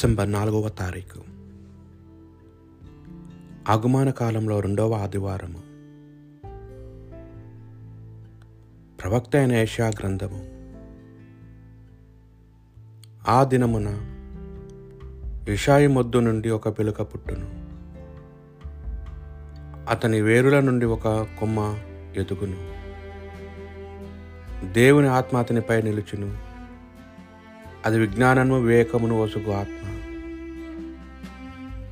December నాలుగవ తారీఖు. ఆగమాన కాలంలో రెండవ ఆదివారము. ప్రవక్త అయిన ఏషా గ్రంథము. ఆ దినమున ఇషాయి మొద్దు నుండి ఒక పిలుక పుట్టును. అతని వేరుల నుండి ఒక కొమ్మ ఎదుగును. దేవుని ఆత్మ అతనిపై నిలుచును. అది విజ్ఞానము వివేకమును వసుగు ఆత్మ.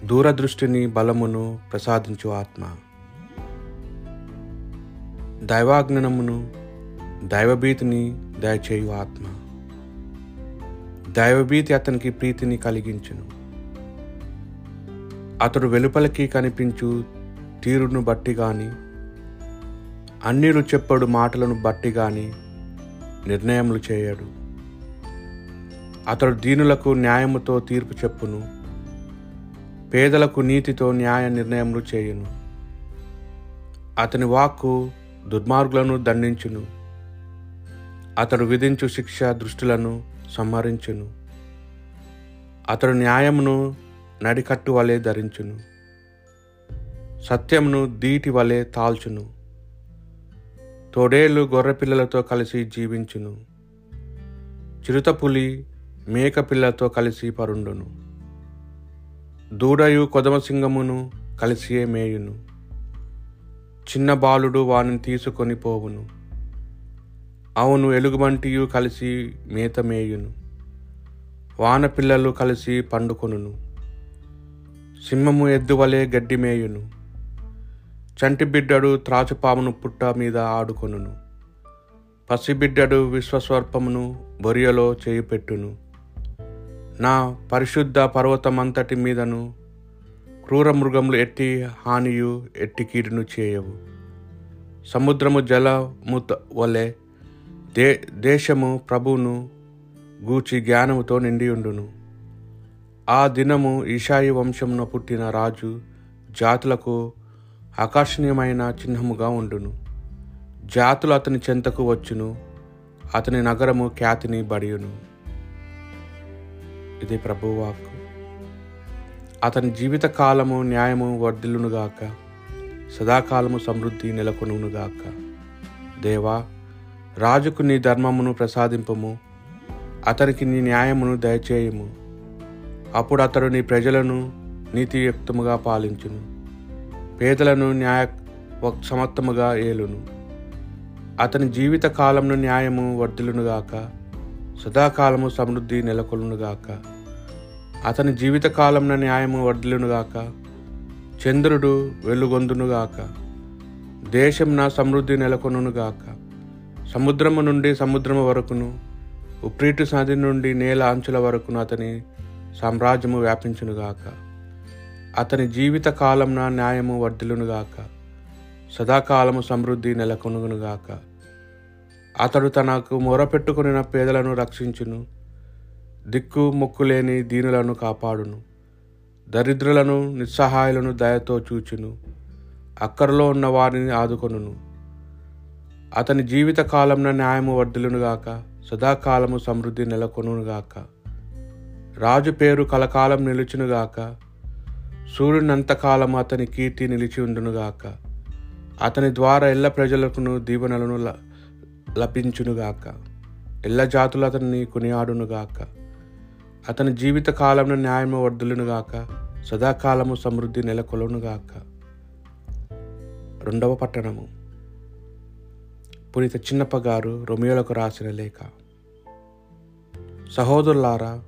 దూరదృష్టిని బలమును ప్రసాదించు ఆత్మ. దైవాజ్ఞనమును దైవభీతిని దయచేయు ఆత్మ. దైవభీతి అతనికి ప్రీతిని కలిగించును. అతడు వెలుపలికి కనిపించు తీరును బట్టి గాని అన్నిలు చెప్పడు మాటలను బట్టి గాని నిర్ణయములు చేయడు. అతడు దీనులకు న్యాయముతో తీర్పు చెప్పును పేదలకు నీతితో న్యాయ నిర్ణయములు చేయును. అతని వాక్కు దుర్మార్గులను దండించును అతడు విధించు శిక్ష దృష్టిలను సంహరించును. అతడు న్యాయమును నడికట్టు వలె ధరించును సత్యమును దీటి వలె తాల్చును తోడేలు గొర్రెపిల్లలతో కలిసి జీవించును. చిరుతపులి మేకపిల్లతో కలిసి పరుండును. దూడయు కొదమసింగమును కలిసియే మేయును. చిన్న బాలుడు వానిని తీసుకొని పోవును. అవును ఎలుగుబంటియు కలిసి మేత మేయును. వానపిల్లలు కలిసి పండుకొనును. సింహము ఎద్దువలే గడ్డి మేయును. చంటి బిడ్డడు త్రాచుపామును పుట్ట మీద ఆడుకొనును. పసిబిడ్డడు విశ్వస్వర్పమును బొరియలో చేయుపెట్టును. నా పరిశుద్ధ పర్వతమంతటి మీదను క్రూర మృగములు ఎట్టి హానియు ఎట్టి కీడును చేయవు. సముద్రము జలము వలె దే దేశము ప్రభువును గూచి జ్ఞానముతో నిండియుండును. ఆ దినము ఈశాయి వంశమున పుట్టిన రాజు జాతులకు ఆకర్షణీయమైన చిహ్నముగా ఉండును. జాతులు అతని చెంతకు వచ్చును అతని నగరము ఖ్యాతిని బడియును. ఇది ప్రభువాక్కు అతని జీవిత కాలము న్యాయము వర్ధిల్లునుగాక సదాకాలము సమృద్ధి నెలకొనుగాక దేవా రాజుకు నీ ధర్మమును ప్రసాదింపము అతనికి నీ న్యాయమును దయచేయము. అప్పుడు అతడు నీ ప్రజలను నీతియుక్తముగా పాలించును పేదలను న్యాయ సమర్థముగా ఏలును. అతని జీవిత కాలంను న్యాయము గాక సదాకాలము సమృద్ధి నెలకొలునుగాక అతని జీవితకాలంన న్యాయము వర్ధిల్లునుగాక చంద్రుడు వెలుగొందునుగాక దేశంన సమృద్ధి నెలకొనుగాక సముద్రము నుండి సముద్రము వరకును ఉప్రీటు నది నుండి నేల అంచుల వరకును అతని సామ్రాజ్యము వ్యాపించునుగాక అతని జీవిత కాలంన న్యాయము వర్ధిల్లునుగాక సదాకాలము సమృద్ధి నెలకొనుగాక అతడు తనకు మొరపెట్టుకుని పేదలను రక్షించును దిక్కు మొక్కు లేని దీనులను కాపాడును దరిద్రులను నిస్సహాయులను దయతో చూచును అక్కరలో ఉన్న వారిని ఆదుకొనును. అతని జీవిత కాలంన న్యాయము వర్ధులునుగాక సదాకాలము సమృద్ధి నెలకొనుగాక రాజు పేరు కలకాలం నిలుచునుగాక సూర్యునంతకాలము అతని కీర్తి నిలిచి ఉండునుగాక అతని ద్వారా ఎల్ల ప్రజలకును దీవెనలను లభించునుగాక. ఎల్ల జాతులు అతన్ని కొనియాడునుగాక. అతని జీవిత కాలంలో న్యాయము వర్ధులునుగాక సదాకాలము సమృద్ధి నెలకొలునుగాక. రెండవ పట్టణము. పునీత చిన్నప్ప గారు రొమియోలకు రాసిన లేఖ. సహోదరులారా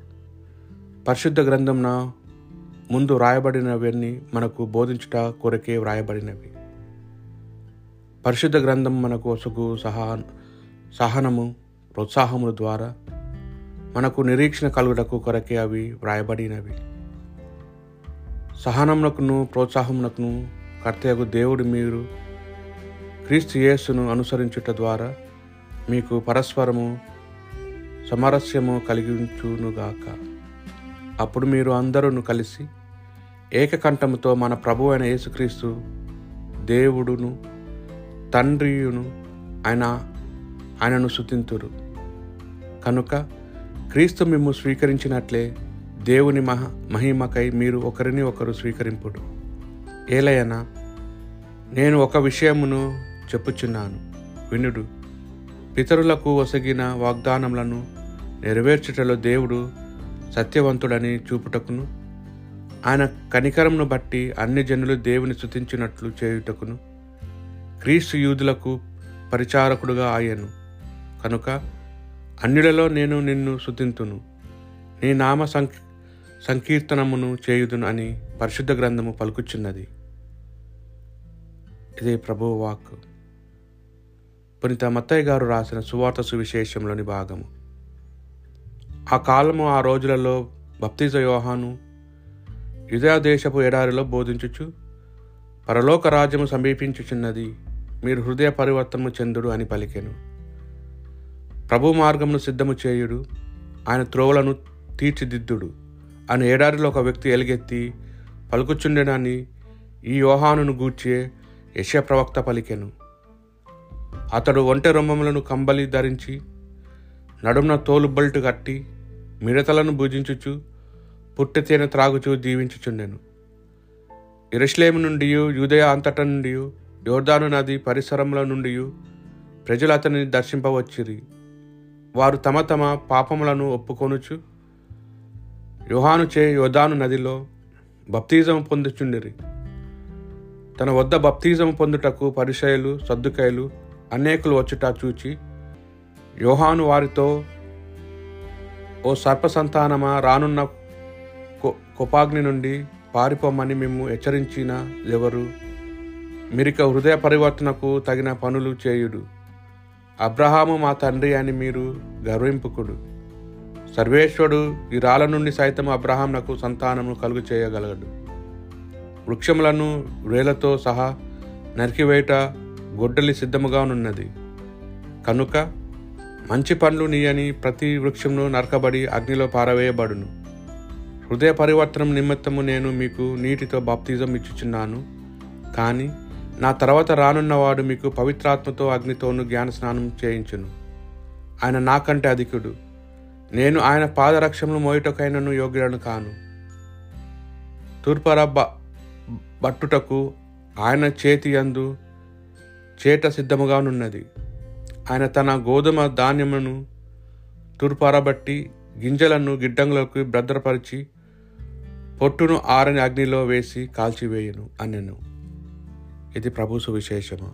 పరిశుద్ధ గ్రంథంన ముందు వ్రాయబడినవన్నీ మనకు బోధించుట కొరకే వ్రాయబడినవి. పరిశుద్ధ గ్రంథం మనకు ఒసుగు సహా సహనము ప్రోత్సాహముల ద్వారా మనకు నిరీక్షణ కలుగుటకు కొరకే అవి వ్రాయబడినవి. సహనమునకును ప్రోత్సాహమునకును కర్తయ్యకు దేవుడు మీరు క్రీస్తు యేసును అనుసరించుట ద్వారా మీకు పరస్పరము సమరస్యము కలిగించునుగాక. అప్పుడు మీరు అందరూ కలిసి ఏకకంఠముతో మన ప్రభు అయిన యేసుక్రీస్తు దేవుడును తండ్రియును ఆయన ఆయనను శుతింతురు కనుక క్రీస్తు మిమ్ము స్వీకరించినట్లే దేవుని మహ మహిమకై మీరు ఒకరిని ఒకరు స్వీకరింపుడు. ఏలయనా నేను ఒక విషయమును చెప్పుచున్నాను. వినుడు పితరులకు ఒసగిన వాగ్దానములను నెరవేర్చుటలో దేవుడు సత్యవంతుడని చూపుటకును ఆయన కనికరమును బట్టి అన్ని జనులు దేవుని స్థుతించినట్లు చేయుటకును క్రీస్తు యూదులకు పరిచారకుడుగా ఆయను. కనుక అన్యులలో నేను నిన్ను శుద్ధింతును. నీ నామ సంక్ సంకీర్తనమును చేయుదును అని పరిశుద్ధ గ్రంథము పలుకుచున్నది. ఇదే ప్రభు వాక్ పునిత మత్తయ్య గారు రాసిన సువార్త సువిశేషంలోని భాగము. ఆ కాలము ఆ రోజులలో భక్తిజ యోహాను యుదయ దేశపు ఎడారిలో బోధించుచు పరలోక రాజ్యము సమీపించుచున్నది మీరు హృదయ పరివర్తనము చెందుడు అని పలికెను. ప్రభు మార్గమును సిద్ధము చేయుడు. ఆయన త్రోవలను తీర్చిదిద్దుడు. అని ఏడారిలో ఒక వ్యక్తి ఎలుగెత్తి పలుకుచుండెనని ఈ యోహానును గూర్చే యశ ప్రవక్త పలికెను. అతడు ఒంటె రొమ్మములను కంబలి ధరించి నడుమున తోలు బల్టు కట్టి మిడతలను భుజించుచు పుట్టి తేనె త్రాగుచూ జీవించుచుండెను ఇరస్లేము నుండి యూదయ అంతట నుండి యోర్దాను నది పరిసరముల నుండి ప్రజలు అతనిని దర్శింపవచ్చిరి వారు తమ తమ పాపములను ఒప్పుకొనుచు యుహాను చే యోధాను నదిలో బప్తిజం పొందుచుండిరి. తన వద్ద బప్తిజం పొందుటకు పరిచయలు సర్దుకాయలు అనేకులు వచ్చుట చూచి యోహాను వారితో ఓ సర్ప సంతానమా రానున్న కుపాగ్ని నుండి పారిపోమని మేము హెచ్చరించిన ఎవరు? మీరిక హృదయ పరివర్తనకు తగిన పనులు చేయుడు అబ్రహాము మా తండ్రి అని మీరు గర్వింపుకుడు సర్వేశ్వరుడు ఈ రాళ్ళ నుండి సైతం అబ్రహాంనకు సంతానము కలుగు చేయగలగడు వృక్షములను వేలతో సహా నరికివేయట గొడ్డలి సిద్ధముగా ఉన్నది కనుక మంచి పండ్లు నీయని ప్రతి వృక్షమును నరకబడి అగ్నిలో పారవేయబడును. హృదయ పరివర్తనం నిమిత్తము నేను మీకు నీటితో బాప్తిజం ఇచ్చుచున్నాను. కానీ నా తర్వాత రానున్నవాడు మీకు పవిత్రాత్మతో అగ్నితోనూ జ్ఞాన స్నానం చేయించును. ఆయన నాకంటే అధికుడు. నేను ఆయన పాదరక్షములు మోయుటకైనను యోగ్యులను కాను. తూర్పర బ బట్టుటకు ఆయన చేతి యందు చేట సిద్ధముగానున్నది. ఆయన తన గోధుమ ధాన్యమును తూర్పారబట్టి గింజలను గిడ్డంగులకు భద్రపరిచి పొట్టును ఆరని అగ్నిలో వేసి కాల్చివేయును అనెను. ఇది ప్రభు సువిశేషము